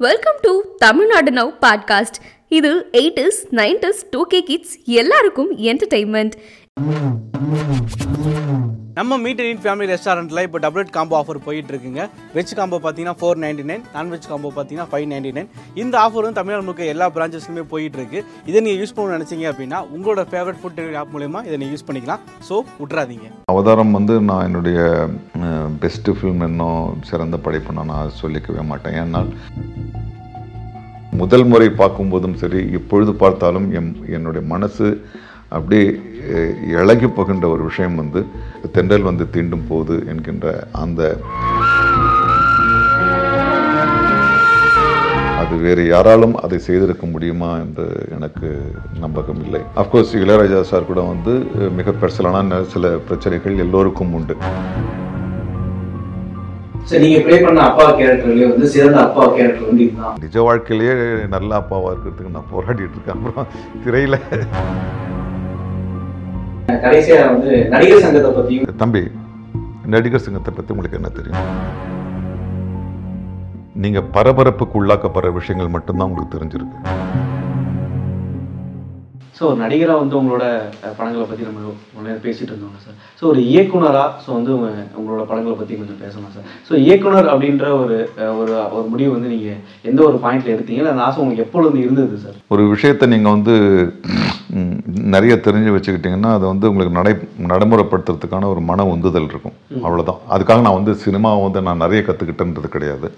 Welcome to Tamil Nadu now podcast இது eighties nineties two K kids எல்லாருக்கும் entertainment நம்ம meat and family ரெஸ்டாரண்ட்டில் இப்போ டபுள் காம்போ ஆஃபர் போயிட்டு இருக்குங்க வெஜ் காம்போ பார்த்தீங்கன்னா four ninety nine non veg combo பார்த்தீங்கன்னா ஃபைவ் நைன்டி நைன் இந்த ஆஃபர் வந்து தமிழ்நாடு முழுக்க எல்லா பிரான்ச்சஸ்லையுமே போயிட்டு இருக்கு இதை நீங்கள் யூஸ் பண்ணணும்னு நினச்சிங்க அப்படின்னா உங்களோட ஃபேவரட் ஃபுட் டெலிவரி ஆப் மூலயமா இதை நீங்கள் யூஸ் பண்ணிக்கலாம். ஸோ விட்றாதீங்க அவதாரம் வந்து நான் என்னுடைய பெஸ்ட்டு ஃபில்ம் இன்னும் சிறந்த படைப்பு நான் சொல்லிக்கவே மாட்டேன். ஏன்னால் முதல் முறை பார்க்கும்போதும் சரி இப்பொழுது பார்த்தாலும் எம் என்னுடைய மனசு அப்படியே இழகி போகின்ற ஒரு விஷயம் வந்து தென்றல் வந்து தீண்டும் போது என்கின்ற அந்த அது வேறு யாராலும் அதை செய்திருக்க முடியுமா என்று எனக்கு நம்பகம் இல்லை அஃப்கோர்ஸ் இளையராஜா சார் கூட வந்து மிக பெர்சலான சில பிரச்சனைகள் எல்லோருக்கும் உண்டு. நிஜ வாழ்க்கையிலேயே நல்ல அப்பாவாக இருக்கிறதுக்கு நான் போராடிட்டு இருக்கேன். அப்புறம் திரையில் கடைசியா வந்து நடிகர் சங்கத்தை பத்தியும் தம்பி நடிகர் சங்கத்தை பத்தி உங்களுக்கு என்ன தெரியும்? நீங்க பரபரப்புக்கு உள்ளாக்கப்படுற விஷயங்கள் மட்டும்தான் உங்களுக்கு தெரிஞ்சிருக்கு. ஸோ ஒரு நடிகரா வந்து உங்களோட படங்களை பத்தி நம்ம பேசிட்டு இருந்தோங்க சார் ஸோ ஒரு இயக்குனரா ஸோ வந்து உங்க- உங்களோட படங்களை பத்தி கொஞ்சம் பேசணும் சார் ஸோ இயக்குனர் அப்படின்ற ஒரு ஒரு ஒரு முடிவு வந்து நீங்க எந்த ஒரு பாயிண்ட்ல எடுத்தீங்க? அந்த ஆசை உங்களுக்கு எப்பொழுது இருந்து இருந்தது சார் ஒரு விஷயத்தை நீங்கள் வந்து நிறைய தெரிஞ்சு வச்சுக்கிட்டிங்கன்னா அதை வந்து உங்களுக்கு நடை நடைமுறைப்படுத்துறதுக்கான ஒரு மன உந்துதல் இருக்கும். அவ்வளவுதான். அதுக்காக நான் வந்து சினிமாவை வந்து நான் நிறைய கற்றுக்கிட்டேன்றது கிடையாது.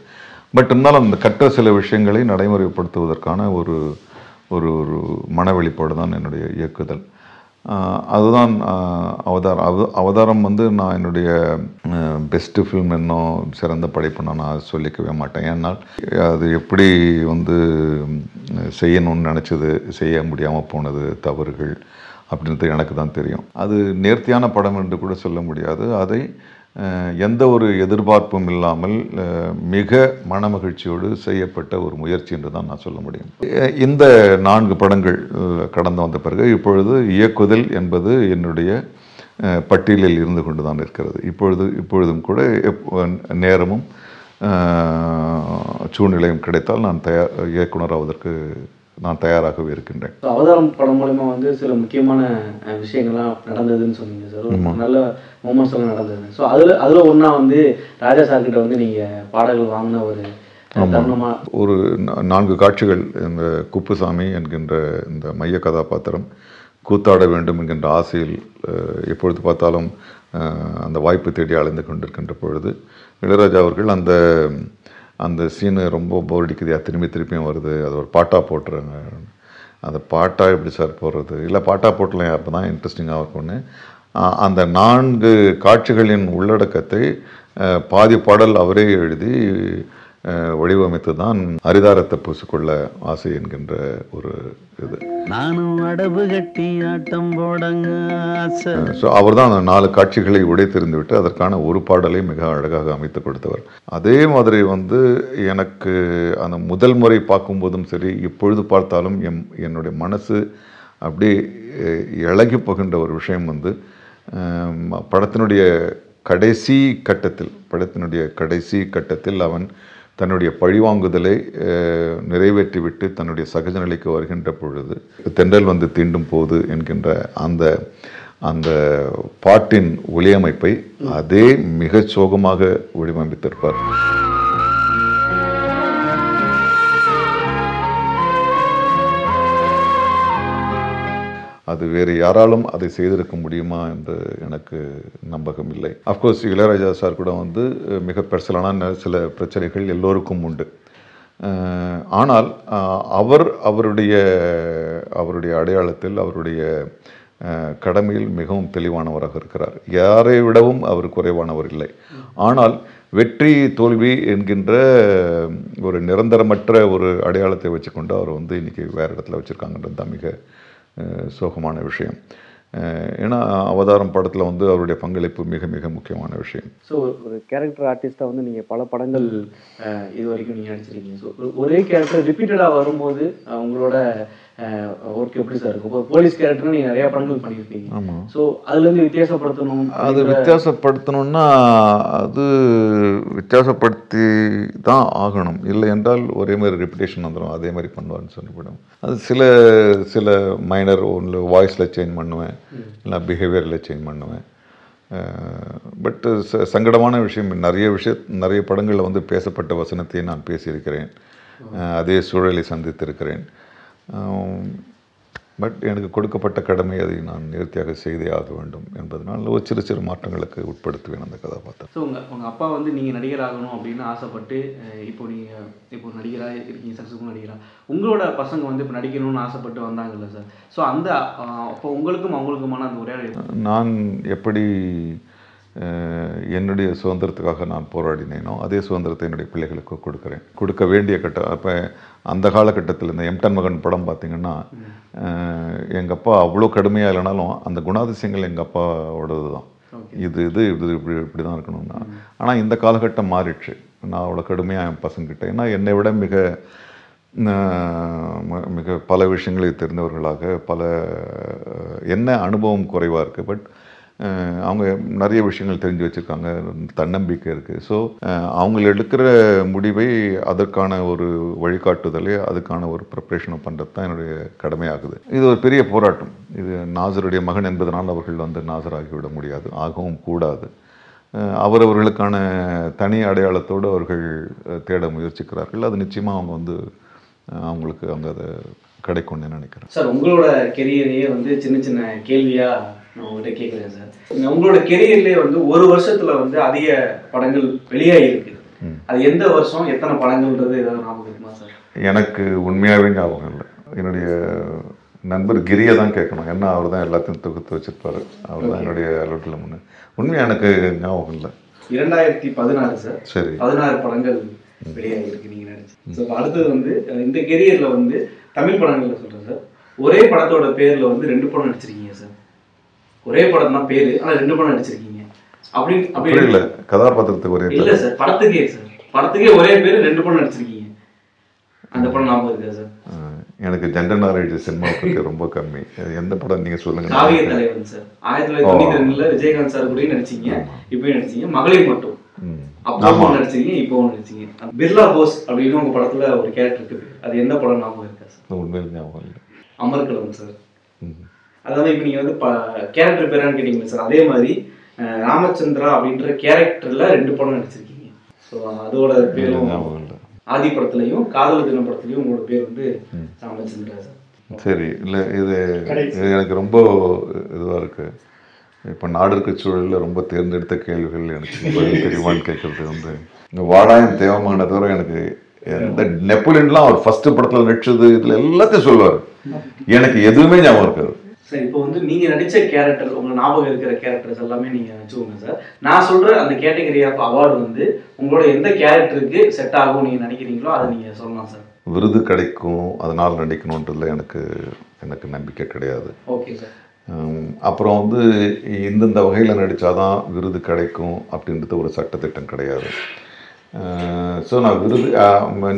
பட் இருந்தாலும் அந்த கற்ற சில விஷயங்களை நடைமுறைப்படுத்துவதற்கான ஒரு ஒரு ஒரு மன வெளிப்பாடு தான் என்னுடைய இயக்குதல். அதுதான் அவதாரம். அவ அவதாரம் வந்து நான் என்னுடைய பெஸ்ட்டு ஃபில்ம் இன்னும் சிறந்த படைப்புன்னு நான் சொல்லிக்கவே மாட்டேன். ஏன்னால் அது எப்படி வந்து செய்யணும்னு நினச்சது செய்ய முடியாமல் போனது தவறுகள் அப்படின்றது எனக்கு தான் தெரியும். அது நேர்த்தியான படம் என்று கூட சொல்ல முடியாது. அதை எந்த ஒரு எதிர்பார்ப்பும் இல்லாமல் மிக மனமகிழ்ச்சியோடு செய்யப்பட்ட ஒரு முயற்சி என்று தான் நான் சொல்ல முடியும். இந்த நான்கு படங்கள் கடந்து வந்த பிறகு இப்பொழுது இயக்குதல் என்பது என்னுடைய பட்டியலில் இருந்து கொண்டு தான் இருக்கிறது. இப்பொழுது இப்பொழுதும் கூட நேரமும் சூழ்நிலையும் கிடைத்தால் நான் தயார் இயக்குனர் ஆவதற்கு நான் தயாராகவே இருக்கின்றேன். அவதாரம் படம் மூலமா வந்து சில முக்கியமான விஷயங்கள்லாம் நடந்ததுன்னு சொன்னீங்க சார் நல்ல மூமெண்ட்ஸ் எல்லாம் நடந்தது. ஸோ அதுல அதுல ஒண்ணா வந்து ராஜா சார் கிட்ட வந்து நீங்க பாடல்கள் வாங்கின ஒரு ஒரு நான்கு காட்சிகள் இந்த குப்புசாமி என்கின்ற இந்த மைய கதாபாத்திரம் கூத்தாட வேண்டும் என்கின்ற ஆசையில் எப்பொழுது பார்த்தாலும் அந்த வாய்ப்பு தேடி அலைந்து கொண்டிருக்கின்ற பொழுது இளையராஜா அவர்கள் அந்த அந்த சீனு ரொம்ப போர் அடிக்குது. திரும்பி திருப்பியும் வருது. அது ஒரு பாட்டாக போட்டுருங்க. அந்த பாட்டாக எப்படி சார் போடுறது? இல்லை பாட்டாக போட்டலாம் அப்போ தான் இன்ட்ரெஸ்டிங்காக இருக்கும்னு அந்த நான்கு காட்சிகளின் உள்ளடக்கத்தை பாதி பாடல் அவரே எழுதி வடிவமைத்து தான் அரிதாரத்தை பூசிக்கொள்ள ஆசை என்கின்ற ஒரு இது. நானும் அடவு கட்டி ஆட்டம் போடங்க ஸோ அவர் தான் நாலு காட்சிகளை உடைத்தெறிந்து விட்டு அதற்கான ஒரு பாடலை மிக அழகாக அமைத்து கொடுத்தவர். அதே மாதிரி வந்து எனக்கு அந்த முதல் முறை பார்க்கும்போதும் சரி இப்பொழுது பார்த்தாலும் எம் என்னுடைய மனசு அப்படியே இளகி போகின்ற ஒரு விஷயம் வந்து படத்தினுடைய கடைசி கட்டத்தில் படத்தினுடைய கடைசி கட்டத்தில் அவன் தன்னுடைய பழிவாங்குதலை நிறைவேற்றிவிட்டு தன்னுடைய சகஜ நிலைக்கு வருகின்ற பொழுது தென்றல் வந்து தீண்டும் போது என்கின்ற அந்த அந்த பாட்டின் ஒளியமைப்பை அதே மிகச் சோகமாக வடிவமைத்திருப்பார். அது வேறு யாராலும் அதை செய்திருக்க முடியுமா என்று எனக்கு நம்பகம் இல்லை. அஃப்கோர்ஸ் இளையராஜா சார் கூட வந்து மிக பெருசலான சில பிரச்சனைகள் எல்லோருக்கும் உண்டு. ஆனால் அவர் அவருடைய அவருடைய அடையாளத்தில் அவருடைய கடமையில் மிகவும் தெளிவானவராக இருக்கிறார். யாரை விடவும் அவர் குறைவானவர் இல்லை. ஆனால் வெற்றி தோல்வி என்கின்ற ஒரு நிரந்தரமற்ற ஒரு அடையாளத்தை வச்சுக்கொண்டு அவர் வந்து இன்றைக்கி வேறு இடத்துல வச்சுருக்காங்கன்றது தான் மிக சோகமான விஷயம். ஏன்னா அவதாரம் படத்தில் வந்து அவருடைய பங்களிப்பு மிக மிக முக்கியமான விஷயம். ஸோ ஒரு கேரக்டர் ஆர்டிஸ்டாக வந்து நீங்கள் பல படங்கள் அஹ், இது வரைக்கும் நீங்கள் நடிச்சிருக்கீங்க ஸோ ஒரே கேரக்டர் ரிப்பீட்டடாக வரும்போது உங்களோட ஒர்க் எப்படி சார் இருக்கும் போலீஸ் கேரக்டர் நீங்கள் நிறைய படங்கள் பண்ணியிருப்பீங்க ஆமாம் ஸோ அதுலேருந்து வித்தியாசப்படுத்தணும் அது வித்தியாசப்படுத்தணும்னா அது வித்தியாசப்படுத்தி தான் ஆகணும். இல்லை என்றால் ஒரே மாதிரி ரெப்புடேஷன் வந்துடும் அதே மாதிரி பண்ணுவான்னு சொல்லிவிடும். அது சில சில மைனர் ஒன்று வாய்ஸில் சேஞ்ச் பண்ணுவேன். இல்லை பிஹேவியரில் சேஞ்ச் பண்ணுவேன். பட் சங்கடமான விஷயம். நிறைய விஷய நிறைய படங்களில் வந்து பேசப்பட்ட வசனத்தை நான் பேசியிருக்கிறேன். அதே சூழலை சந்தித்திருக்கிறேன். பட் எனக்கு கொடுக்கப்பட்ட கடமை அதை நான் நேர்த்தியாக செய்தே ஆக வேண்டும் என்பதனால் ஒரு சிறு சிறு மாற்றங்களுக்கு உட்படுத்துவேன் அந்த கதாபாத்திரம். ஸோ உங்கள் உங்கள் அப்பா வந்து நீங்கள் நடிகர் ஆகணும் அப்படின்னு ஆசைப்பட்டு இப்போ நீங்கள் இப்போ நடிகராக இருக்கீங்க சக்ஸஸ்ஃபுல் நடிகராக உங்களோட பசங்க வந்து இப்போ நடிக்கணும்னு ஆசைப்பட்டு வந்தாங்கல்ல சார் ஸோ அந்த அப்போ உங்களுக்கும் அவங்களுக்குமான அந்த உரையாடல் நான் எப்படி என்னுடைய சுதந்திரத்துக்காக நான் போராடினேனோ அதே சுதந்திரத்தை என்னுடைய பிள்ளைகளுக்கு கொடுக்குறேன். கொடுக்க வேண்டிய கட்ட அப்போ அந்த காலகட்டத்தில் இந்த எம்டன் மகன் படம் பார்த்தீங்கன்னா எங்கள் அப்பா அவ்வளோ கடுமையாக இல்லைனாலும் அந்த குணாதிசயங்கள் எங்கள் அப்பாவோடது தான் இது இது இது இப்படி இப்படி தான் இருக்கணும்னா ஆனால் இந்த காலகட்டம் மாறிடுச்சு. நான் அவ்வளோ கடுமையாக என் பசங்கிட்ட ஏன்னா என்னை விட மிக மிக பல விஷயங்களை தெரிந்தவர்களாக பல என்ன அனுபவம் குறைவாக இருக்குது பட் அவங்க நிறைய விஷயங்கள் தெரிஞ்சு வச்சுருக்காங்க. தன்னம்பிக்கை இருக்குது ஸோ அவங்க எடுக்கிற முடிவை அதற்கான ஒரு வழிகாட்டுதலே அதுக்கான ஒரு ப்ரிப்ரேஷனை பண்ணுறது தான் என்னுடைய கடமையாகுது. இது ஒரு பெரிய போராட்டம். இது நாசருடைய மகன் என்பதனால் அவர்கள் வந்து நாசராகிவிட முடியாது ஆகவும் கூடாது. அவரவர்களுக்கான தனி அடையாளத்தோடு அவர்கள் தேட முயற்சிக்கிறார்கள். அது நிச்சயமாக அவங்க வந்து அவங்களுக்கு அவங்க அதை கிடைக்கும்னு நினைக்கிறேன். சார் உங்களோட கெரியரையே வந்து சின்ன சின்ன கேள்வியாக நான் உங்கள்கிட்ட கேட்குறேன் சார் உங்களோட கெரியர்லேயே வந்து ஒரு வருஷத்துல வந்து அதிக படங்கள் வெளியாகிருக்கு அது எந்த வருஷம் எத்தனை படங்கள்ன்றது ஏதாவது ஞாபகம் இருக்குமா சார்? எனக்கு உண்மையாகவே ஞாபகம் இல்லை. என்னுடைய நண்பர் கிரியை தான் கேட்கணும். ஏன்னா அவர் தான் எல்லாத்தையும் தொகுத்து வச்சிருப்பாரு. அவர் தான் என்னுடைய அலுவலில் முன்னு. உண்மையாக எனக்கு ஞாபகம் இல்லை. இரண்டாயிரத்தி பதினாறு சார். சரி. பதினாறு படங்கள் வெளியாகிருக்கு நீங்க நினைச்சு. ஸோ அடுத்தது வந்து இந்த கெரியர்ல வந்து தமிழ் படங்கள்ல சொல்றேன் சார். ஒரே படத்தோட பேர்ல வந்து ரெண்டு படம் நடிச்சிருக்கீங்க. சார் ஒரே படம் தான் பேரு. ஆனா ரெண்டு படம் நடிச்சிருக்கீங்க. அப்படி அப்படி புரியல கதாபாத்திரத்துக்கு ஒரே இல்ல சார் படத்துக்கே சார். படத்துக்கே ஒரே பேரு ரெண்டு படம் நடிச்சிருக்கீங்க. அந்த படம் ஞாபகம் இருக்கா சார்? எனக்கு ஜெண்டர் நாலேஜ் சினிமா பற்றி ரொம்ப கம்மி. எந்த படம் நீங்கள் காவிய சொல்லுங்கள் தலைவன் சார். ஆயிரத்தி தொள்ளாயிரத்தி தொண்ணூத்தி ரெண்டுல விஜயகாந்த் சார் கூடயும் நடிச்சீங்க. இப்பயும் நடிச்சீங்க. மகளிர் மட்டும். ம். அப்பவும் நடிச்சீங்க இப்பவும் நடிச்சீங்க. பிர்லா போஸ் அப்படின்னு உங்க படத்துல ஒரு கேரக்டர் இருக்குது. அது எந்த படம் ஞாபகம் இருக்கா சார்? உண்மையில் ஞாபகம் இல்லை. அமர்கலம் சார். அதாவது இப்போ நீங்க வந்து கேரக்டர் பேரான்னு கேட்டீங்களா சார் அதே மாதிரி ராமச்சந்திரா அப்படின்ற கேரக்டர்ல ரெண்டு படம் நடிச்சிருக்கீங்க. ஸோ அதோட பேரும் ஆதி படத்துலயும் காதல் தினம் படத்துலயும் உங்களோட பேர் வந்து ராமச்சந்திரா சார் சரி இல்லை இது இது எனக்கு ரொம்ப இதுவாக இருக்குது இப்போ நாடு இருக்க சூழலில் ரொம்ப தேர்ந்தெடுத்த கேள்விகள் எனக்கு பதில் தெரியுமான்னு கேட்கறது வந்து இந்த வாடாயம் தேவமான தவிர எனக்கு எந்த நெப்போலியன்லாம் அவர் ஃபர்ஸ்ட் படத்தில் நடிச்சது இதில் எல்லாத்தையும் சொல்லுவார். எனக்கு எதுவுமே ஞாபகம் இருக்காது. சார் இப்போ வந்து நீங்க நடிச்ச கேரக்டர் உங்க ஞாபகம் இருக்கிற கேரக்டர்ஸ் எல்லாமே நீங்க வச்சுக்கோங்க சார். நான் சொல்ற அந்த கேட்டகரி ஆஃப் அவார்டு வந்து உங்களோட எந்த கேரக்டருக்கு செட் ஆகும் நீங்க நினைக்கிறீங்களோ அதை நீங்க சொல்லலாம் சார். விருது கிடைக்கும் அதனால் நடிக்கணுன்றதுல எனக்கு எனக்கு நம்பிக்கை கிடையாது. Okay sir. அப்புறம் வந்து இந்தந்த வகையில் நடித்தாதான் விருது கிடைக்கும் அப்படின்றது ஒரு சட்டத்திட்டம் கிடையாது. ஸோ நான் விருது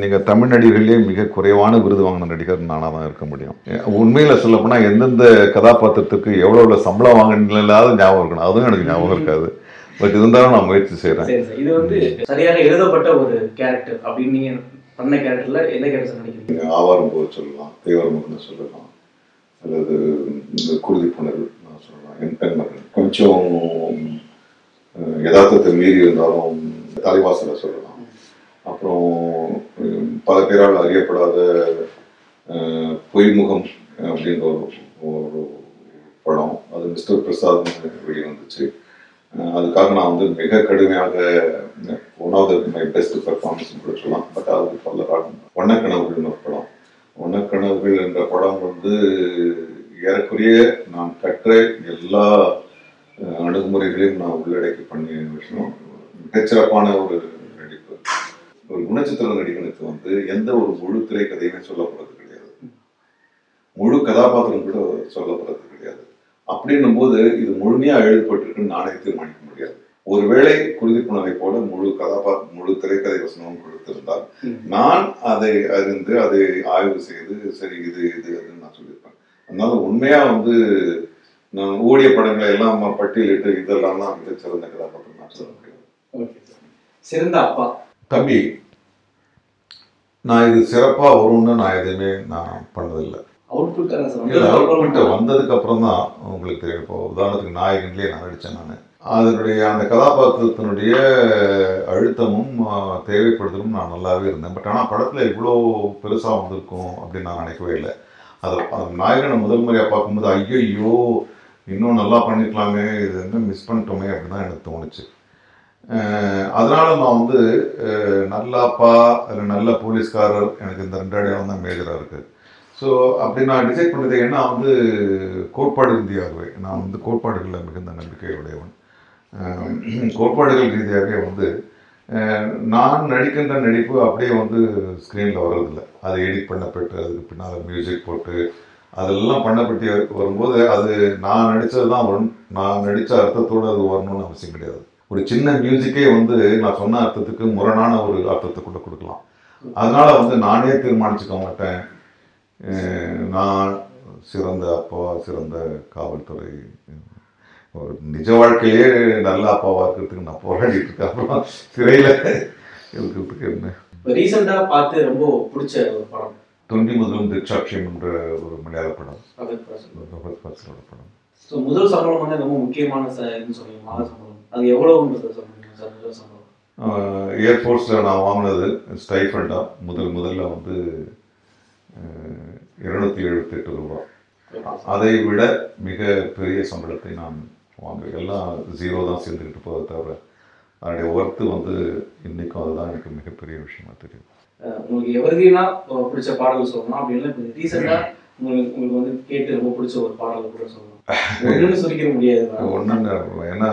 நீங்கள் தமிழ் நடிகர்களே மிக குறைவான விருது வாங்கின நடிகர் நானாக தான் இருக்க முடியும். உண்மையில் சொல்லப்போனால் எந்தெந்த கதாபாத்திரத்துக்கு எவ்வளோ எவ்வளோ சம்பளம் வாங்கினது ஞாபகம் இருக்கணும். அதுவும் எனக்கு ஞாபகம் இருக்காது. பட் இருந்தாலும் நான் முயற்சி செய்கிறேன் இது வந்து சரியாக எழுதப்பட்ட ஒரு கேரக்டர் அப்படின்னு நீங்க பண்ண கேரக்டர்ல எந்த கேரக்டர் நடிக்கிறீங்க? ஆவாரம் போக சொல்லலாம். தேவரமுகன்னு சொல்லலாம். அல்லது குருதி புணர்வு நான் சொல்லலாம். என் பெண்மகன் கொஞ்சம் யதார்த்தத்தை மீறி இருந்தாலும் தலைவாசலை சொல்லலாம். அப்புறம் பல பேரால் அறியப்படாத பொய்முகம் அப்படின்ற ஒரு ஒரு படம். அது மிஸ்டர் பிரசாத் வெளிவந்துச்சு. அதுக்காக நான் வந்து மிக கடுமையாக one of the my best performance கொடுத்துலாம் சொல்லலாம். பட் அது பல வண்ணக்கனவுகள்னு ஒரு படம். வண்ணக்கனவுகள் என்ற படம் வந்து ஏறக்குறைய நான் கற்ற எல்லா அணுகுமுறைகளையும் நான் உள்ளடக்கி பண்ணிய விஷயம். மிகச்சிறப்பான ஒரு நடிப்பு. ஒரு குணச்சித்திர நடிகனுக்கு வந்து எந்த ஒரு முழு திரைக்கதையுமே சொல்லப்படுறது கிடையாது. முழு கதாபாத்திரம் கூட சொல்லப்படுறது கிடையாது. அப்படின்னும் போது இது முழுமையா எழுதப்பட்டிருக்குன்னு நானே தீர்மானிக்க முடியாது. ஒருவேளை குருதிப்புணரை போல முழு கதாபா முழு திரைக்கதை வசனமும் கொடுத்திருந்தால் நான் அதை அறிந்து அதை ஆய்வு செய்து சரி இது இது அதுன்னு நான் சொல்லியிருப்பேன். அதனால உண்மையா வந்து நான் ஓடிய படங்களை எல்லாம் பட்டியலிட்டு இதெல்லாம் தான் மிகச்சிறந்த கதாபாத்திரம் நான் சொல்ல முடியும் சிறந்த அப்பா. தம்பி நான் இது சிறப்பா வரும்னு நான் எதுவுமே நான் பண்ணதில்லை. இல்ல வந்ததுக்கு அப்புறம் தான். உங்களுக்கு தெரியும். இப்போ உதாரணத்துக்கு நாயகன்லேயே நான் நடித்தேன் நான். அதனுடைய அந்த கதாபாத்திரத்தினுடைய அழுத்தமும் தேவைப்படுதலும் நான் நல்லாவே இருந்தேன். பட் ஆனால் படத்தில் இவ்வளோ பெருசாக வந்திருக்கும் அப்படின்னு நான் நினைக்கவே இல்லை. அது நாயகனை முதல் முறையாக பார்க்கும்போது ஐயோ இன்னும் நல்லா பண்ணிருக்கலாமே இது என்ன மிஸ் பண்ணிட்டோமே அப்படின்னு தான் எனக்கு தோணுச்சு. அதனால நான் வந்து நல்ல அப்பா இல்லை நல்ல போலீஸ்காரர் எனக்கு இந்த ரெண்டு அடையாளம் தான் மேஜராக இருக்குது ஸோ அப்படி நான் டிசைட் பண்ணது ஏன்னா வந்து கோட்பாடு ரீதியாகவே நான் வந்து கோட்பாடுகளில் மிகுந்த நம்பிக்கை உடையவன் கோட்பாடுகள் ரீதியாகவே வந்து நான் நடிக்கின்ற நடிப்பு அப்படியே வந்து ஸ்க்ரீனில் வர்றதில்ல. அதை எடிட் பண்ணப்பட்டு அதுக்கு பின்னால் மியூசிக் போட்டு அதெல்லாம் பண்ணப்பட்டு வரும்போது அது நான் நடித்தது தான் வரும். நான் நடித்த அர்த்தத்தோடு அது வரணும்னு அவசியம் கிடையாது. ஒரு சின்ன மியூசிக்கே வந்து நான் சொன்ன அர்த்தத்துக்கு முரணான ஒரு அர்த்தத்தை கூட கொடுக்கலாம். அதனால வந்து நானே தீர்மானிச்சுக்க மாட்டேன். நான் சிறந்த அப்பா சிறந்த காவல்துறை ஒரு நிஜ வாழ்க்கையிலே நல்ல அப்பாவா இருக்கிறதுக்கு நான் போராடிட்டு இருக்கேன். அப்புறம் சிறையில் இருக்கிறதுக்கு என்ன? ரீசெண்டாக பார்த்து ரொம்ப பிடிச்ச ஒரு படம். தொண்டி முதலும் திக்ஷாட்சியம் என்ற ஒரு மலையாள படம். படம். முதல் சம்பளம் வந்து ரொம்ப முக்கியமான சொன்னீங்க மாத சம்பளம் அது எவ்வளவுன்றது சொல்ல முடியுமா சார் ஏர்ஃபோர்ஸில் நான் வாங்கினது ஸ்டைஃபண்டாக முதல் முதல்ல வந்து இருநூத்தி எழுபத்தெட்டு ரூபா. அதை விட மிக பெரிய சம்பளத்தை நான் வாங்குவேன். எல்லாம் ஜீரோ தான் சேர்ந்துக்கிட்டு போகிறத தவிர அதனுடைய ஒர்த்து வந்து இன்றைக்கும் அதுதான் எனக்கு மிகப்பெரிய விஷயமா தெரியும். உங்களுக்கு எவர்கிரீனா பிடிச்ச பாடல் சொல்லணும்? அப்படி இல்லை இப்போ ரீசெண்டாக உங்களுக்கு உங்களுக்கு வந்து கேட்டு ரொம்ப பிடிச்ச ஒரு பாடல் கூட சொல்லணும். ஒன்றுன்னு சொல்லிக்கிற முடியாது. ஒன்று ஏன்னா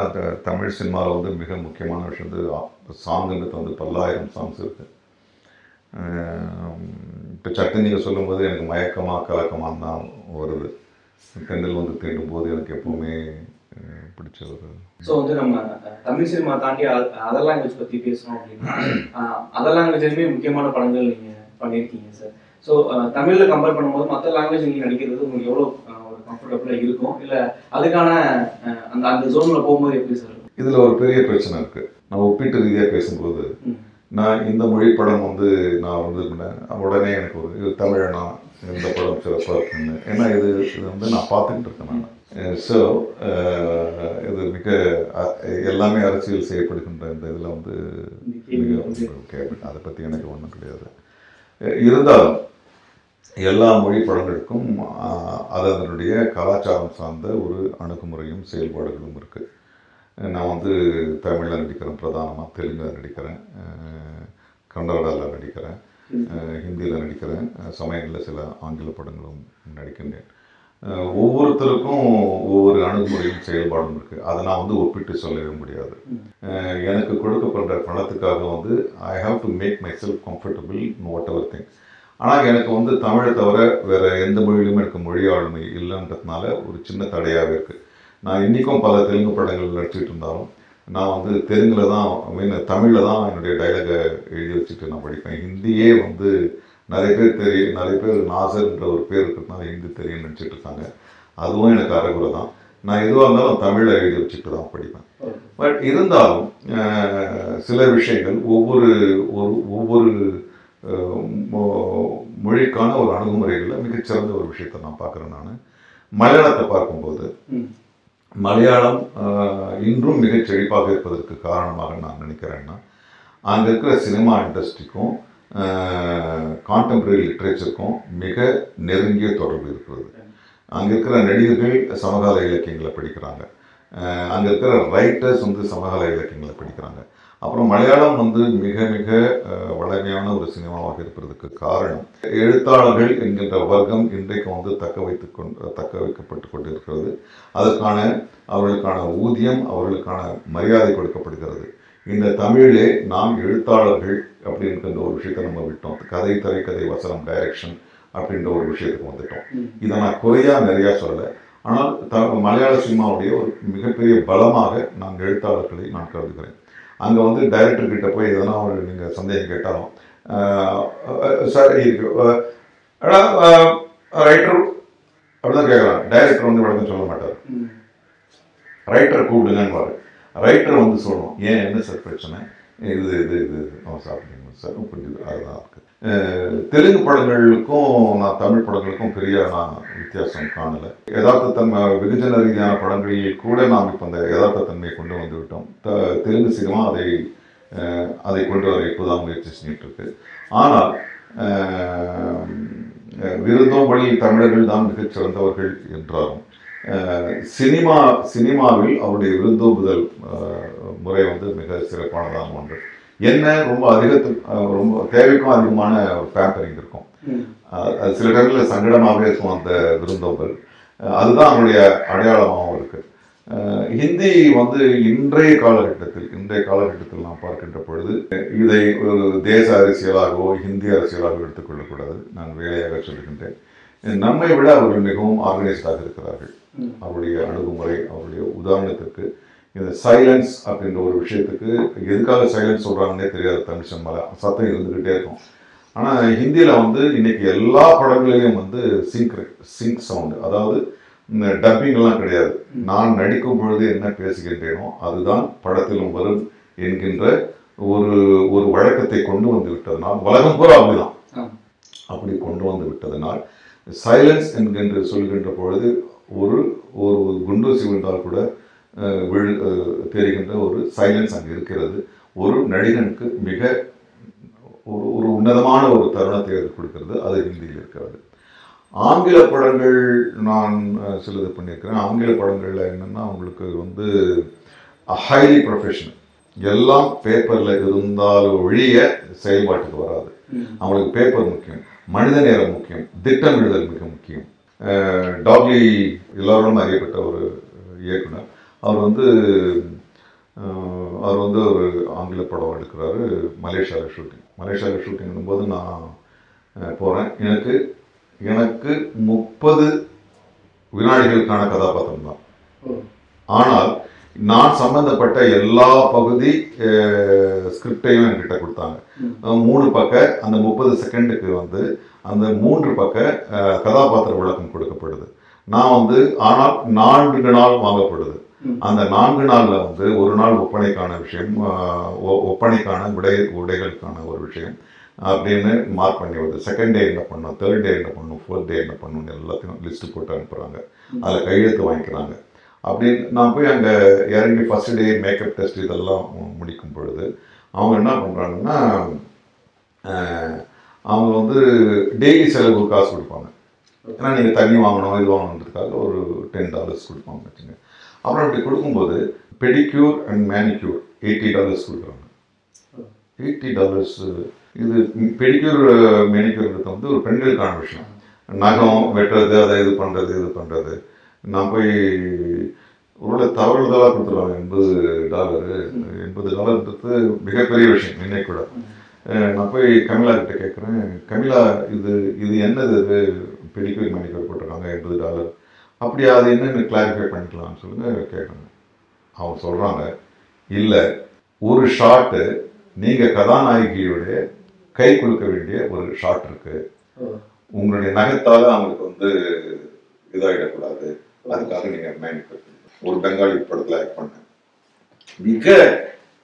தமிழ் சினிமாவில் வந்து மிக முக்கியமான விஷயம். வந்து சாங்குங்கிறது வந்து பல்லாயிரம் சாங்ஸ் இருக்குது இப்போ சட்டு நீங்கள் சொல்லும்போது எனக்கு மயக்கமாக கலக்கமாக தான் வருது. தென்றல் வந்து தீண்டும் போது எனக்கு எப்பவுமே பிடிச்ச ஒரு ஸோ வந்து நம்ம தமிழ் சினிமா தாண்டி அதர் லாங்குவேஜ் பற்றி பேசணும் அப்படின்னா அதர் லாங்குவேஜ்லையுமே முக்கியமான படங்கள் நீங்கள் பண்ணியிருக்கீங்க சார் ஸோ தமிழில் கம்பேர் பண்ணும்போது மற்ற லாங்குவேஜ் நீங்கள் நடிக்கிறது உங்களுக்கு எவ்வளோ அஹ், ஒரு கம்ஃபர்டபுளாக இருக்கும்? இல்லை அதுக்கான அஹ், அந்த அந்த ஜோனில் போகும்போது எப்படி சார் இதில் ஒரு பெரிய பிரச்சனை இருக்குது நான் ஒப்பீட்டு ரீதியாக பேசும்போது. நான் இந்த மொழி படம் வந்து நான் வந்து. உடனே எனக்கு ஒரு இது தமிழனா? இந்த படம் சிறப்பாக இருக்குன்னு. ஏன்னா இது இது வந்து நான் பார்த்துக்கிட்டு இருக்கேன் நான். ஸோ இது மிக எல்லாமே அரசியல் செய்யப்படுகின்ற இந்த இதில் வந்து மிக ஓகே அதை பற்றி எனக்கு ஒன்றும் கிடையாது. இருந்தாலும் எல்லா மொழி படங்களுக்கும் அது அதனுடைய கலாச்சாரம் சார்ந்த ஒரு அணுகுமுறையும் செயல்பாடுகளும் இருக்குது நான் வந்து தமிழில் நடிக்கிறேன் பிரதானமாக தெலுங்கில் நடிக்கிறேன் கன்னடாவில் நடிக்கிறேன் ஹிந்தியில் நடிக்கிறேன் சமயங்களில் சில ஆங்கில படங்களும் நடிக்கின்றேன். ஒவ்வொருத்தருக்கும் ஒவ்வொரு அணுகுமுறையும் செயல்பாடும் இருக்குது அதை நான் வந்து ஒப்பிட்டு சொல்லவே முடியாது. எனக்கு கொடுக்கப்படுற பணத்துக்காக வந்து I have to make my self comfortable whatever thing ஆனால் எனக்கு வந்து தமிழை தவிர வேறு எந்த மொழியிலுமே எனக்கு மொழி ஆளுமை இல்லைன்றதுனால ஒரு சின்ன தடையாகவே இருக்குது நான் இன்றைக்கும் பல தெலுங்கு படங்கள் நடிச்சிட்டு இருந்தாலும் நான் வந்து தெலுங்கில் தான் ஐ மீன் தமிழில் தான் என்னுடைய டைலாகை எழுதி வச்சுட்டு நான் படிப்பேன். ஹிந்தியே வந்து நிறைய பேர் தெரியும் நிறைய பேர் நாசர்ன்ற ஒரு பேர் இருக்கிறதுனால ஹிந்தி தெரியும் நினச்சிட்டு இருக்காங்க. அதுவும் எனக்கு அறகுறை தான். நான் எதுவாக இருந்தாலும் தமிழில் எழுதி வச்சுட்டு தான் படிப்பேன். பட் இருந்தாலும் சில விஷயங்கள் ஒவ்வொரு ஒரு ஒவ்வொரு மொழிக்கான ஒரு அணுகுமுறைகளில் மிகச்சிறந்த ஒரு விஷயத்தை நான் பார்க்குறேன் நான். மலையாளத்தை பார்க்கும்போது. மலையாளம் இன்றும் மிகச் செழிப்பாக இருப்பதற்கு காரணமாக நான் நினைக்கிறேன்னா அங்கே இருக்கிற சினிமா இண்டஸ்ட்ரிக்கும் கான்டெம்பரரி லிட்ரேச்சருக்கும் மிக நெருங்கிய தொடர்பு இருக்கிறது. அங்கே இருக்கிற நடிகர்கள் சமகால இலக்கியங்களை படிக்கிறாங்க. அங்கே இருக்கிற ரைட்டர்ஸ் வந்து சமகால இலக்கியங்களை படிக்கிறாங்க. அப்புறம் மலையாளம் வந்து மிக மிக வளமையான ஒரு சினிமாவாக இருப்பதற்கு காரணம். எழுத்தாளர்கள் என்கின்ற வர்க்கம் இன்றைக்கு வந்து தக்க வைத்து கொண்டு தக்க வைக்கப்பட்டு கொண்டிருக்கிறது. அதற்கான அவர்களுக்கான ஊதியம் அவர்களுக்கான மரியாதை கொடுக்கப்படுகிறது. இந்த தமிழிலே நாம் எழுத்தாளர்கள் அப்படின்ற ஒரு விஷயத்தை நம்ம விட்டோம். கதை திரைக்கதை வசனம் டைரக்ஷன் அப்படின்ற ஒரு விஷயத்துக்கு வந்துட்டோம். இதை நான் குறையா நிறையா சொல்லலை. ஆனால் த மலையாள சினிமாவுடைய ஒரு மிகப்பெரிய பலமாக நான் எழுத்தாளர்களை நான் கருதுகிறேன். அங்கே வந்து டைரக்டர் கிட்ட போய் எதனா ஒரு நீங்கள் சந்தேகம் கேட்டாலும் சார் இருக்கு ரைட்டர் டைரக்டர் வந்து விளக்கம் சொல்ல மாட்டார். ரைட்டர் கூப்பிடுங்கன்னு ரைட்டர் வந்து சொல்லணும் ஏன் என்ன சார் பிரச்சனை? இது இது இது நம்ம சாப்பிடுங்க சார் கொஞ்சம் அதுதான் இருக்குது தெலுங்கு படங்களுக்கும் நான் தமிழ் படங்களுக்கும் பெரிய நான் வித்தியாசம் காணலை. யதார்த்தத்தன்மை வெகுஜன ரீதியான படங்களில் கூட நாம் இப்போ அந்த யதார்த்த தன்மையை கொண்டு வந்து விட்டோம். த- தெலுங்கு சினிமா அதை அதை கொண்டு வர இப்போதான் முயற்சி செஞ்சுட்டு இருக்கு ஆனால் அஹ், தமிழர்கள் தான் மிகச் சிறந்தவர்கள் என்றாலும் சினிமா சினிமாவில் அவருடைய விருந்தோம்புதல் முறை வந்து மிக சிறப்பானதான ஒன்று. என்ன ரொம்ப அதிகத்து அஹ், ரொம்ப தேவைக்கும் அதிகமான ஒரு பேம்பரிங் இருக்கும். சில டைமில் சங்கடமாகவே இருக்கும் அந்த விருந்தோம்பல். அதுதான் அவருடைய அடையாளமாகவும் இருக்கு. அஹ், ஹிந்தி வந்து இன்றைய காலகட்டத்தில் இன்றைய காலகட்டத்தில் நாம் பார்க்கின்ற பொழுது இதை ஒரு தேச அரசியலாகவோ ஹிந்தி அரசியலாகவோ எடுத்துக்கொள்ளக்கூடாது. நான் வேலையாக சொல்லுகின்றேன் நம்மை விட அவர்கள் மிகவும் ஆர்கனைஸ்டாக இருக்கிறார்கள். அவருடைய அணுகுமுறை அவருடைய உதாரணத்துக்கு இந்த சைலன்ஸ் அப்படின்ற ஒரு விஷயத்துக்கு எதுக்காக சைலன்ஸ் சொல்கிறாங்கன்னே தெரியாது தமிழ் சினிமால சத்தம் இருந்துக்கிட்டே இருக்கும். ஆனால் ஹிந்தியில் வந்து இன்னைக்கு எல்லா படங்களிலும் வந்து சிங்க் சிங்க் சவுண்டு அதாவது இந்த டப்பிங்லாம் கிடையாது. நான் நடிக்கும் பொழுது என்ன பேசுகின்றேனோ அதுதான் படத்திலும் வரும் என்கின்ற ஒரு ஒரு வழக்கத்தை கொண்டு வந்து விட்டதனால் உலகம் பூரா அப்படிதான். அப்படி கொண்டு வந்து விட்டதனால் சைலன்ஸ் என்கின்ற சொல்கின்ற பொழுது ஒரு ஒரு குண்டூசி விழுந்தால் கூட விழு தெரிகின்ற ஒரு சைலன்ஸ் அங்கே இருக்கிறது. ஒரு நடிகனுக்கு மிக ஒரு ஒரு உன்னதமான ஒரு தருணத்தை அது கொடுக்கிறது. அது ஹிந்தியில் இருக்கிறது. ஆங்கில படங்கள் நான் அஹ், சிலது பண்ணியிருக்கிறேன். ஆங்கில படங்களில் என்னென்னா உங்களுக்கு வந்து ஹைலி ப்ரொஃபஷனல் எல்லாம் பேப்பரில் இருந்தாலும் ஒழிய செயல்பாட்டுக்கு வராது. அவங்களுக்கு பேப்பர் முக்கியம். மனித நேரம் முக்கியம். திட்டமிடுதல் மிக முக்கியம். டாக்லி எல்லாரோடும் அறியப்பட்ட ஒரு இயக்குனர். அவர் வந்து அவர் வந்து ஒரு ஆங்கில படம் எடுக்கிறாரு மலேசியாவில் ஷூட்டிங் மலேசியாவில் ஷூட்டிங் போது நான் போகிறேன் எனக்கு எனக்கு முப்பது வினாடிகளுக்கான கதாபாத்திரம் தான். ஆனால் நான் சம்பந்தப்பட்ட எல்லா பகுதி ஸ்கிரிப்டையும் என்கிட்ட கொடுத்தாங்க. மூணு பக்க அந்த முப்பது செகண்டுக்கு வந்து அந்த மூன்று பக்க கதாபாத்திர விளக்கம் கொடுக்கப்படுது. நான் வந்து ஆனால் நான்கு நாள் வாங்கப்படுது. அந்த நான்கு நாள்ல வந்து ஒரு நாள் ஒப்பனைக்கான விஷயம் ஒப்பனைக்கான உடை உடைகளுக்கான ஒரு விஷயம் அப்படின்னு மார்க் பண்ணி வருது செகண்ட் டே என்ன பண்ணணும் தேர்ட் டே என்ன பண்ணணும் ஃபோர்த் டே என்ன பண்ணணும் எல்லாத்தையும் லிஸ்ட் போட்டு அனுப்புகிறாங்க அதில் கையெழுத்து வாங்கிக்கிறாங்க. அப்படின்னு நான் போய் அங்கே இறங்கி ஃபஸ்ட் டே மேக்கப் டெஸ்ட் இதெல்லாம் முடிக்கும் பொழுது அவங்க என்ன பண்ணுறாங்கன்னா அவங்க வந்து டெய்லி செலவு காசு கொடுப்பாங்க. ஏன்னா நீங்கள் தண்ணி வாங்கணும் இது வாங்கணுன்றதுக்காக ஒரு டென் டாலர்ஸ் கொடுப்பாங்க வச்சுங்க. அப்புறம் அப்படி கொடுக்கும்போது pedicure and manicure eighty dollars கொடுக்குறாங்க. எயிட்டி டாலர்ஸ் இது பெடிக்யூர் மேனிக்யூர்ன்றது வந்து ஒரு பெண்களுக்கான விஷயம். நகம் வெட்டுறது அதை இது பண்ணுறது இது பண்ணுறது நான் போய் ஒரு தவறுதலாக கொடுத்துருவாங்க. எண்பது டாலரு. எண்பது டாலர்ன்றது மிகப்பெரிய விஷயம் இன்னைக்கு கூட. நான் போய் கமிலா கிட்ட கேட்குறேன். கமிலா இது இது என்னது இது? பெடிக்யூர் மேனிக்யூர் போட்டிருக்காங்க எண்பது டாலர். அப்படியா அது என்னன்னு கிளாரிஃபை பண்ணிக்கலாம்னு சொல்லுங்க கேட்குறாங்க அவங்க சொல்கிறாங்க இல்லை ஒரு ஷாட்டு நீங்கள் கதாநாயகியோடைய கை கொடுக்க வேண்டிய ஒரு ஷாட் இருக்கு. உங்களுடைய நகத்தால அவங்களுக்கு வந்து இதாகிடக்கூடாது அதுக்காக நீங்கள் மேனிஃபெக்ட் ஒரு பெங்காலி படத்தில் ஆக்ட் பண்ணேன். மிக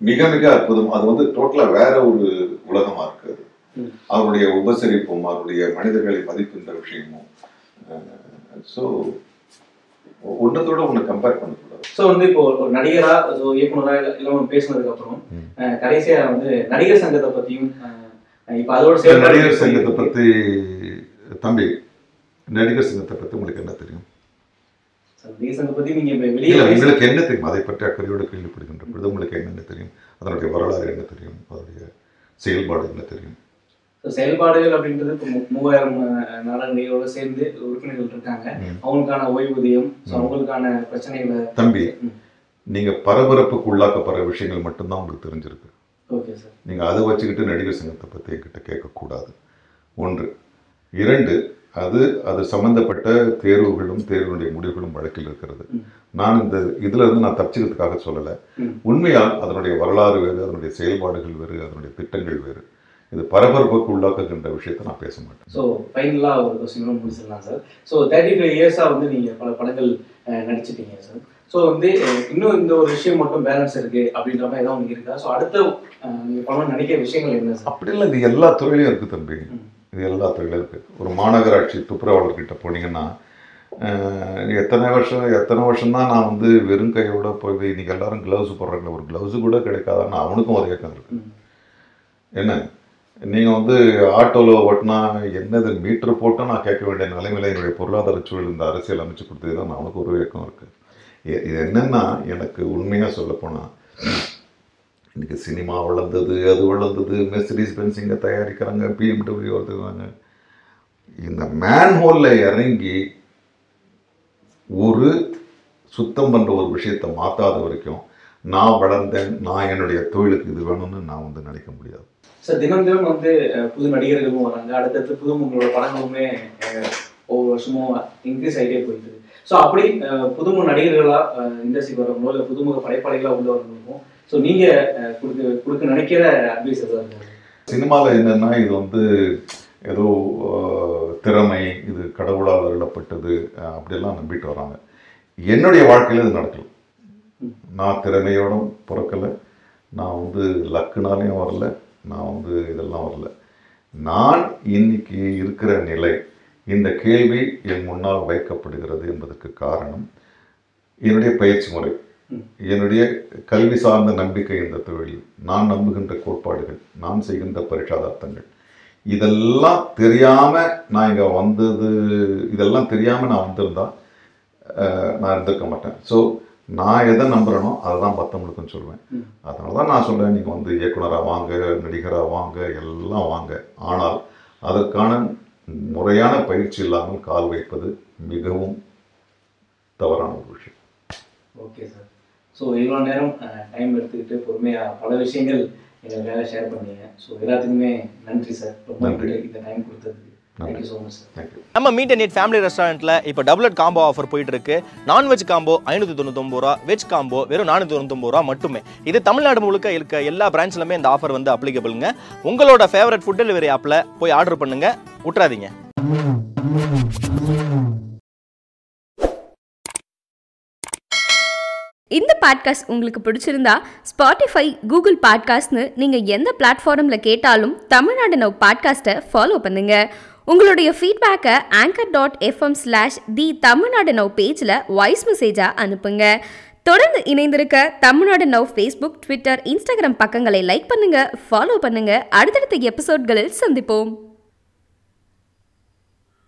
மிக மிக அற்புதம். அது வந்து டோட்டலாக வேற ஒரு உலகமா இருக்கு அது. அவருடைய உபசரிப்பும் அவருடைய மனிதர்களை மதிக்கின்ற விஷயமும் ஸோ ஒன்றத்தோட ஒன்று கம்பேர் பண்ணக்கூடாது ஸோ வந்து இப்போ ஒரு நடிகரா ஸோ இயக்குனரா எல்லாம் பேசினதுக்கு அப்புறம் கடைசியா வந்து நடிகர் சங்கத்தை பத்தியும் அஹ், இப்போ அதோட சேர்ந்து நடிகர் சங்கத்தை பற்றி தம்பி நடிகர் சங்கத்தை பற்றி உங்களுக்கு என்ன தெரியும் நடிகர் சங்கத்தை பத்தி நீங்க இப்ப வெளியே இல்லை பேச- உங்களுக்கு என்ன தெரியும்? அதை பற்றி அக்கறையோடு கேள்விப்படுகின்ற பொழுது உங்களுக்கு என்னென்ன தெரியும்? அதனுடைய வரலாறு என்ன தெரியும்? அதனுடைய செயல்பாடு என்ன தெரியும்? செயல்பாடுகள் அப்படின்றது இப்போ மூவாயிரம் நாடகங்களோட சேர்ந்து உறுப்பினர்கள் இருக்காங்க. அவங்களுக்கான ஓய்வூதியம் அவங்களுக்கான பிரச்சனைகளை தம்பி. நீங்க பரபரப்புக்கு உள்ளாக்கப்படுற விஷயங்கள் மட்டும்தான் உங்களுக்கு தெரிஞ்சிருக்கு. ஓகே சார் நீங்க அதை வச்சுக்கிட்டு நடிகர் சங்கத்தை பற்றி என்கிட்ட கேட்கக்கூடாது. ஒன்று. இரண்டு அது அது சம்பந்தப்பட்ட தேர்வுகளும் தேர்வுடைய முடிவுகளும் வழக்கில் இருக்கிறது. நான் இந்த இதுல இருந்து நான் தப்பிச்சுக்கிறதுக்காக சொல்லலை. உண்மையால் அதனுடைய வரலாறு வேறு அதனுடைய செயல்பாடுகள் வேறு அதனுடைய திட்டங்கள் வேறு. இது பரபரப்புக்கு உள்ளாக்குகின்ற விஷயத்தை நான் பேச மாட்டேன். ஸோ ஃபைனலாக ஒரு கொஸ்டினும் முடிச்சிடலாம் சார் ஸோ தேர்ட்டி ஃபைவ் இயர்ஸாக வந்து நீங்கள் பல படங்கள் நடிச்சிட்டீங்க சார் ஸோ வந்து இன்னும் இந்த ஒரு விஷயம் மட்டும் பேலன்ஸ் இருக்கு அப்படின்ற மாதிரி ஏதாவது இருக்கா? ஸோ அடுத்த அஹ், நீங்க பண்ண நினைக்கிற விஷயங்கள் என்ன சார் அப்படி இல்லை இது எல்லா துறையிலையும் இருக்குது தம்பி. இது எல்லா துறையிலும் இருக்குது ஒரு மாநகராட்சி துப்புரவாளர்கிட்ட போனீங்கன்னா எத்தனை வருஷம் எத்தனை வருஷம் தான் நான் வந்து வெறும் கையோட போய் இன்னைக்கு எல்லாரும் க்ளவுஸ் போடுறாங்க ஒரு க்ளவுஸு கூட கிடைக்காதான்னு அவனுக்கும் ஒரு ஏக்கம் இருக்குது. என்ன? நீங்கள் வந்து ஆட்டோவில் ஓட்டினா என்னது மீட்டர் போட்டால் நான் கேட்க வேண்டிய நிலைமையில என்னுடைய பொருளாதார சூழல் இந்த அரசியல் அமைச்சு கொடுத்தது தான் அவனுக்கு ஒரு ஏக்கம் இருக்குது இது என்னென்னா எனக்கு உண்மையாக சொல்லப்போனால் இன்றைக்கி சினிமா வளர்ந்தது அது வளர்ந்தது மெர்சிடிஸ் பென்ஸ் இங்கே தயாரிக்கிறாங்க பிஎம்டபிள்யூ வருதுறாங்க இந்த மேன்ஹோலில் இறங்கி ஒரு சுத்தம் பண்ணுற ஒரு விஷயத்தை மாற்றாத வரைக்கும் நான் வளர்ந்தேன் நான் என்னுடைய தொழிலுக்கு இது வேணும்னு நான் வந்து நினைக்க முடியாது. சார் தினம் தினம் வந்து புது நடிகர்களும் வராங்க. அடுத்தடுத்து புது உங்களோட படங்களுமே ஒவ்வொரு வருஷமும் இன்க்ரீஸ் ஆகிட்டே போயிட்டு ஸோ அப்படி புதுமு புதுமுக நடிகர்களா இண்டஸ்ட்ரி வரவங்களோ இல்லை புதுமுக படைப்பாளிகளாக உள்ள வரவங்களுக்கும் ஸோ நீங்க கொடுக்க கொடுக்க நினைக்கிற அட்வைஸ் எதாவது சினிமாவில் என்னென்னா இது வந்து ஏதோ திறமை இது கடவுளால் அருளப்பட்டது அஹ், அப்படியெல்லாம் நம்பிட்டு வராங்க. என்னுடைய வாழ்க்கையில் இது நடக்கல. நான் திறமையோட பிறக்கலை. நான் வந்து லக்குனாலையும் வரல. நான் வந்து இதெல்லாம் வரல. நான் இன்னைக்கு இருக்கிற நிலை இந்த கேள்வி என் முன்னால் வைக்கப்படுகிறது என்பதற்கு காரணம் என்னுடைய பயிற்சி முறை. என்னுடைய கல்வி சார்ந்த நம்பிக்கை இந்த தொழில். நான் நம்புகின்ற கோட்பாடுகள் நான் செய்கின்ற பரிட்சாதார்த்தங்கள். இதெல்லாம் தெரியாமல் நான் இங்கே வந்தது இதெல்லாம் தெரியாமல் நான் வந்திருந்தா நான் இருந்திருக்க மாட்டேன். ஸோ நான் எதை நம்புகிறேனோ அதை தான் மற்றவங்களுக்கும் சொல்லுவேன் அதனால தான் நான் சொல்கிறேன் நீங்கள் வந்து இயக்குனராக வாங்க நடிகராக வாங்க எல்லாம் வாங்க. ஆனால் அதற்கான முறையான பயிற்சி இல்லாமல் கால் வைப்பது மிகவும் தவறான ஒரு விஷயம். Okay sir. ஸோ இவ்வளோ நேரம் டைம் எடுத்துக்கிட்டு பொறுமையாக பல விஷயங்கள் எங்களுக்காக ஷேர் பண்ணீங்க. ஸோ எல்லாத்துக்குமே நன்றி சார் ரொம்ப இந்த டைம் கொடுத்ததுக்கு. நம்ம மீட் அண்ட் எட் ஃபேமிலி ரெஸ்டாரண்ட்டில் இப்போ டபுள் காம்போ ஆஃபர் போயிட்டு இருக்கு நான்வெஜ் காம்போ ஐநூற்றி தொண்ணூத்தொம்பது ரூபா வெஜ் காம்போ வெறும் நானூற்றி தொண்ணூத்தொம்பது ரூபா மட்டுமே. இது தமிழ்நாடு முழுக்க இருக்க எல்லா பிரான்ச்லுமே இந்த ஆஃபர் வந்து அப்ளிகபிளுங்க உங்களோட ஃபேவரட் ஃபுட் டெலிவரி ஆப்பில் போய் ஆர்டர் பண்ணுங்க. விட்றாதீங்க இந்த பாட்காஸ்ட் உங்களுக்கு பிடிச்சிருந்தா ஸ்பாட்டிஃபை கூகுள் பாட்காஸ்ட்னு நீங்கள் எந்த பிளாட்ஃபார்மில் கேட்டாலும் தமிழ்நாடு நவ் பாட்காஸ்ட்டை ஃபாலோ பண்ணுங்க. உங்களுடைய ஃபீட்பேக்கை anchor dot FM slash the Tamil Nadu now பேஜில் வாய்ஸ் மெசேஜாக அனுப்புங்க. தொடர்ந்து இணைந்திருக்க Tamil Nadu now Facebook Twitter Instagram பக்கங்களை லைக் பண்ணுங்க ஃபாலோ பண்ணுங்க. அடுத்தடுத்த எபிசோட்களில் சந்திப்போம்.